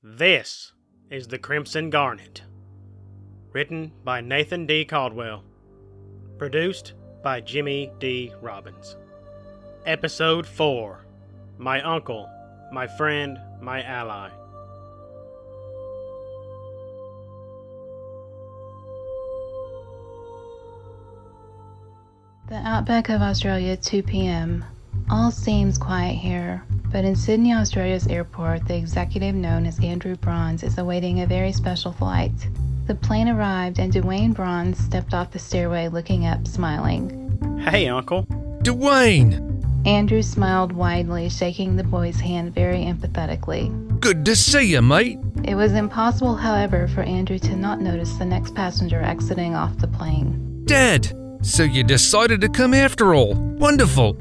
This is The Crimson Garnet. Written by Nathan D. Caldwell. Produced by Jimmy D. Robbins. Episode 4 My Uncle, My Friend, My Ally. The outback of Australia, 2 p.m. All seems quiet here, but in Sydney, Australia's airport, the executive known as Andrew Bronze is awaiting a very special flight. The plane arrived, and Dwayne Bronze stepped off the stairway looking up, smiling. Hey, Uncle. Dwayne! Andrew smiled widely, shaking the boy's hand very empathetically. Good to see you, mate. It was impossible, however, for Andrew to not notice the next passenger exiting off the plane. Dad! So you decided to come after all. Wonderful.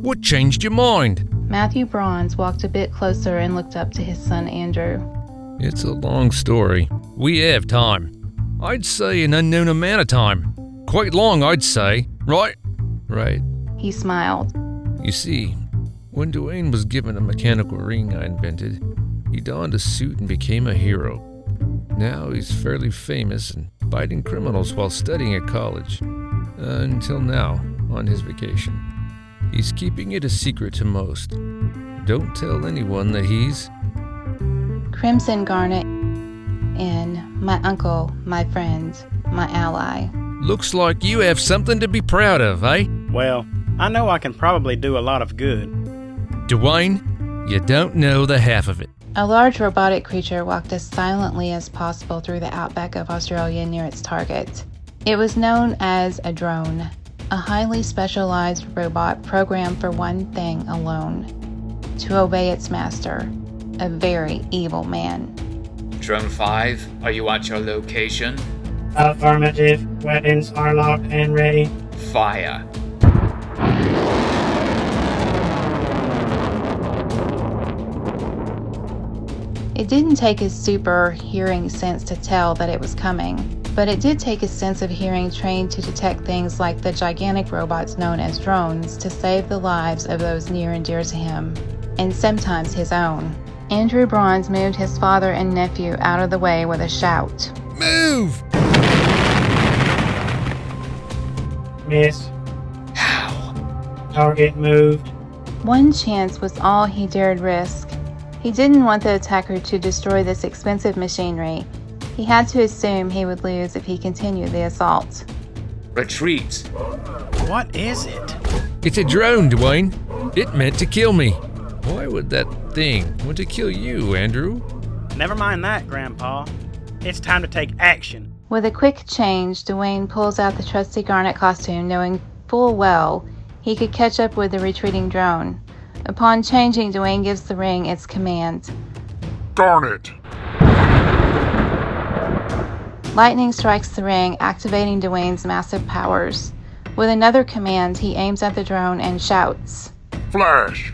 What changed your mind? Matthew Bronze walked a bit closer and looked up to his son Andrew. It's a long story. We have time. I'd say an unknown amount of time. Quite long, I'd say. Right? Right. He smiled. You see, when Dwayne was given a mechanical ring I invented, he donned a suit and became a hero. Now he's fairly famous and biting criminals while studying at college. Uh, until now, on his vacation. He's keeping it a secret to most. Don't tell anyone that he's. Crimson Garnet in My Uncle, My Friend, My Ally. Looks like you have something to be proud of, eh? Well, I know I can probably do a lot of good. Dwayne, you don't know the half of it. A large robotic creature walked as silently as possible through the outback of Australia near its target. It was known as a drone, a highly specialized robot programmed for one thing alone to obey its master, a very evil man. Drone 5, are you at your location? Affirmative. Weapons are locked and ready. Fire. It didn't take his super hearing sense to tell that it was coming, but it did take his sense of hearing trained to detect things like the gigantic robots known as drones to save the lives of those near and dear to him, and sometimes his own. Andrew Bronze moved his father and nephew out of the way with a shout. Move! Miss. How? Target moved. One chance was all he dared risk. He didn't want the attacker to destroy this expensive machinery. He had to assume he would lose if he continued the assault. Retreat. What is it? It's a drone, Dwayne. It meant to kill me. Why would that thing want to kill you, Andrew? Never mind that, Grandpa. It's time to take action. With a quick change, Dwayne pulls out the trusty garnet costume, knowing full well he could catch up with the retreating drone. Upon changing, Dwayne gives the ring its command. Garnet! Lightning strikes the ring, activating Dwayne's massive powers. With another command, he aims at the drone and shouts. Flash!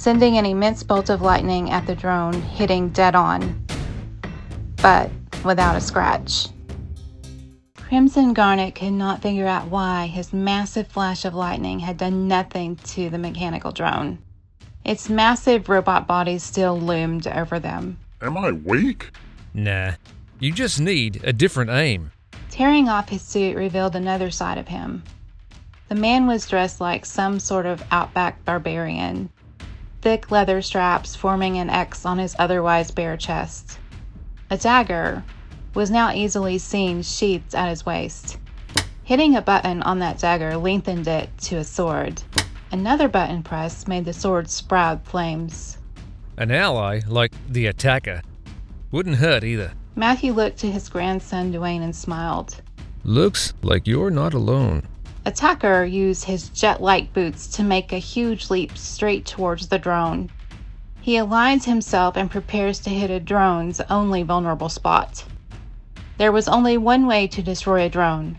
sending an immense bolt of lightning at the drone, hitting dead on, but without a scratch. Crimson Garnet could not figure out why his massive flash of lightning had done nothing to the mechanical drone. Its massive robot body still loomed over them. Am I weak? Nah. You just need a different aim. Tearing off his suit revealed another side of him. The man was dressed like some sort of outback barbarian, thick leather straps forming an X on his otherwise bare chest. A dagger was now easily seen sheathed at his waist. Hitting a button on that dagger lengthened it to a sword. Another button press made the sword sprout flames. An ally, like the attacker, wouldn't hurt either. Matthew looked to his grandson Dwayne and smiled. Looks like you're not alone. Attacker used his jet like boots to make a huge leap straight towards the drone. He aligns himself and prepares to hit a drone's only vulnerable spot. There was only one way to destroy a drone,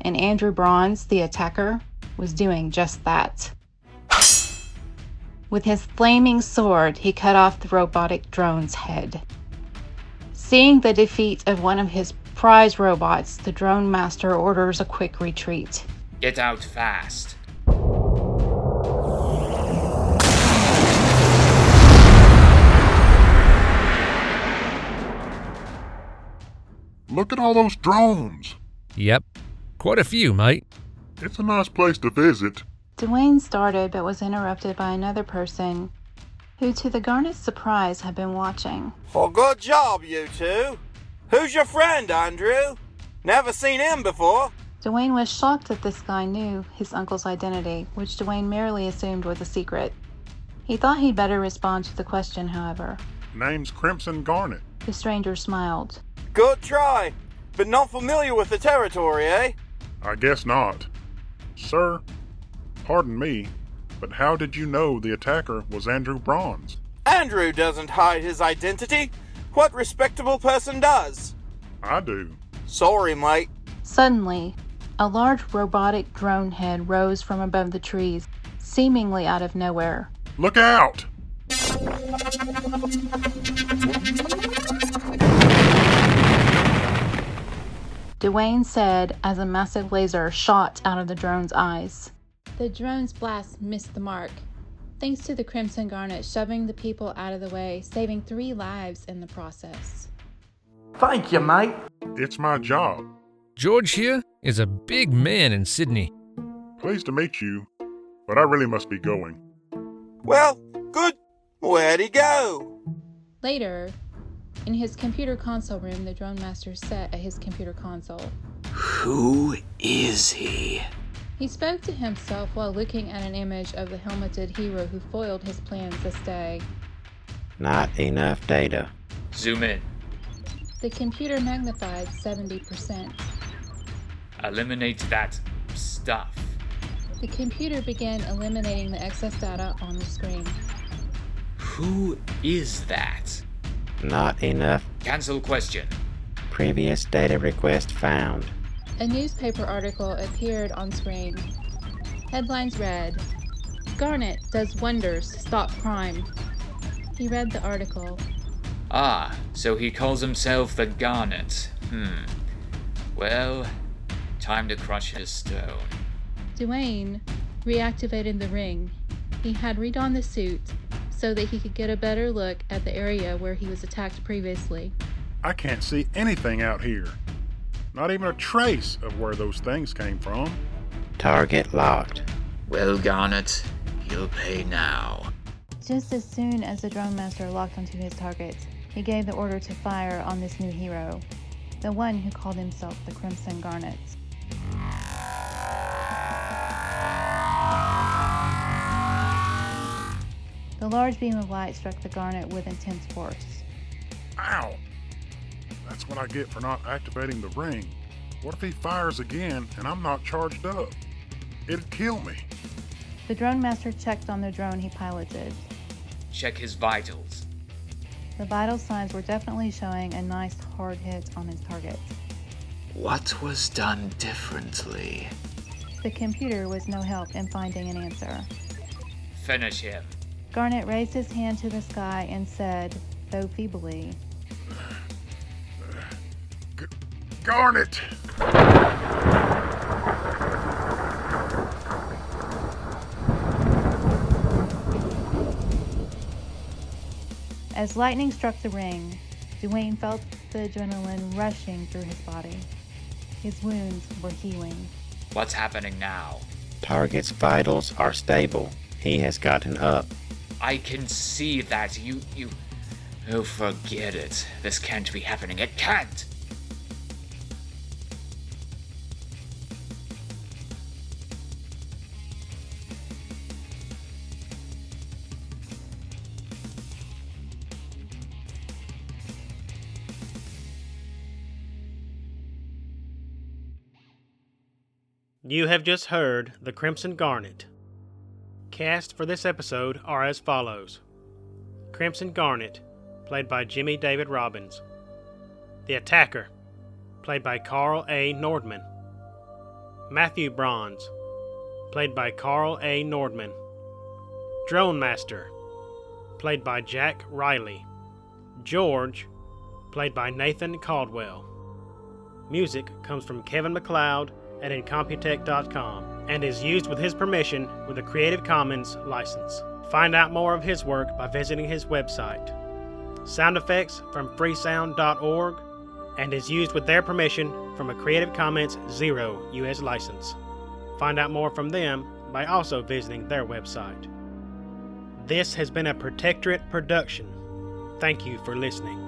and Andrew Bronze, the attacker, was doing just that. With his flaming sword, he cut off the robotic drone's head. Seeing the defeat of one of his prize robots, the drone master orders a quick retreat. Get out fast. Look at all those drones. Yep. Quite a few, mate. It's a nice place to visit. Dwayne started but was interrupted by another person who, to the Garnet's surprise, had been watching. Well, good job, you two. Who's your friend, Andrew? Never seen him before. Dwayne was shocked that this guy knew his uncle's identity, which Dwayne merely assumed was a secret. He thought he'd better respond to the question, however. Name's Crimson Garnet. The stranger smiled. Good try. But not familiar with the territory, eh? I guess not. Sir, pardon me, but how did you know the attacker was Andrew Bronze? Andrew doesn't hide his identity. What respectable person does? I do. Sorry, mate. Suddenly, a large robotic drone head rose from above the trees, seemingly out of nowhere. Look out! Dwayne said as a massive laser shot out of the drone's eyes. The drone's blast missed the mark, thanks to the Crimson Garnet shoving the people out of the way, saving three lives in the process. Thank you, mate. It's my job. George here is a big man in Sydney. Pleased to meet you, but I really must be going. Well, good. Where'd he go? Later, in his computer console room, the drone master sat at his computer console. Who is he? He spoke to himself while looking at an image of the helmeted hero who foiled his plans this day. Not enough data. Zoom in. The computer magnified 70%. Eliminate that stuff. The computer began eliminating the excess data on the screen. Who is that? Not enough. Cancel question. Previous data request found. A newspaper article appeared on screen. Headlines read Garnet does wonders to stop crime. He read the article. Ah, so he calls himself the Garnet. Hmm. Well, time to crush his stone. Dwayne reactivated the ring. He had redonned the suit so that he could get a better look at the area where he was attacked previously. I can't see anything out here. Not even a trace of where those things came from. Target locked. Well, Garnet, you'll pay now. Just as soon as the drone master locked onto his target, he gave the order to fire on this new hero, the one who called himself the Crimson Garnet. The large beam of light struck the garnet with intense force. Ow! That's what I get for not activating the ring. What if he fires again and I'm not charged up? It'd kill me. The drone master checked on the drone he piloted. Check his vitals. The vital signs were definitely showing a nice hard hit on his target. What was done differently? The computer was no help in finding an answer. Finish him. Garnet raised his hand to the sky and said, though feebly, Garnet! As lightning struck the ring, Dwayne felt the adrenaline rushing through his body. His wounds were healing. What's happening now? Target's vitals are stable. He has gotten up. I can see that. You, you. Oh, forget it. This can't be happening. It can't! You have just heard The Crimson Garnet. Cast for this episode are as follows Crimson Garnet, played by Jimmy David Robbins. The Attacker, played by Karl A. Nordman. Matthew Bronze, played by Karl A. Nordman. Drone Master, played by Jack Riley. George, played by Nathan Caldwell. Music comes from Kevin MacLeod at Incompetech.com and is used with his permission with a Creative Commons license. Find out more of his work by visiting his website. Sound effects from freesound.org, and is used with their permission from a Creative Commons Zero U.S. license. Find out more from them by also visiting their website. This has been a Protectorate production. Thank you for listening.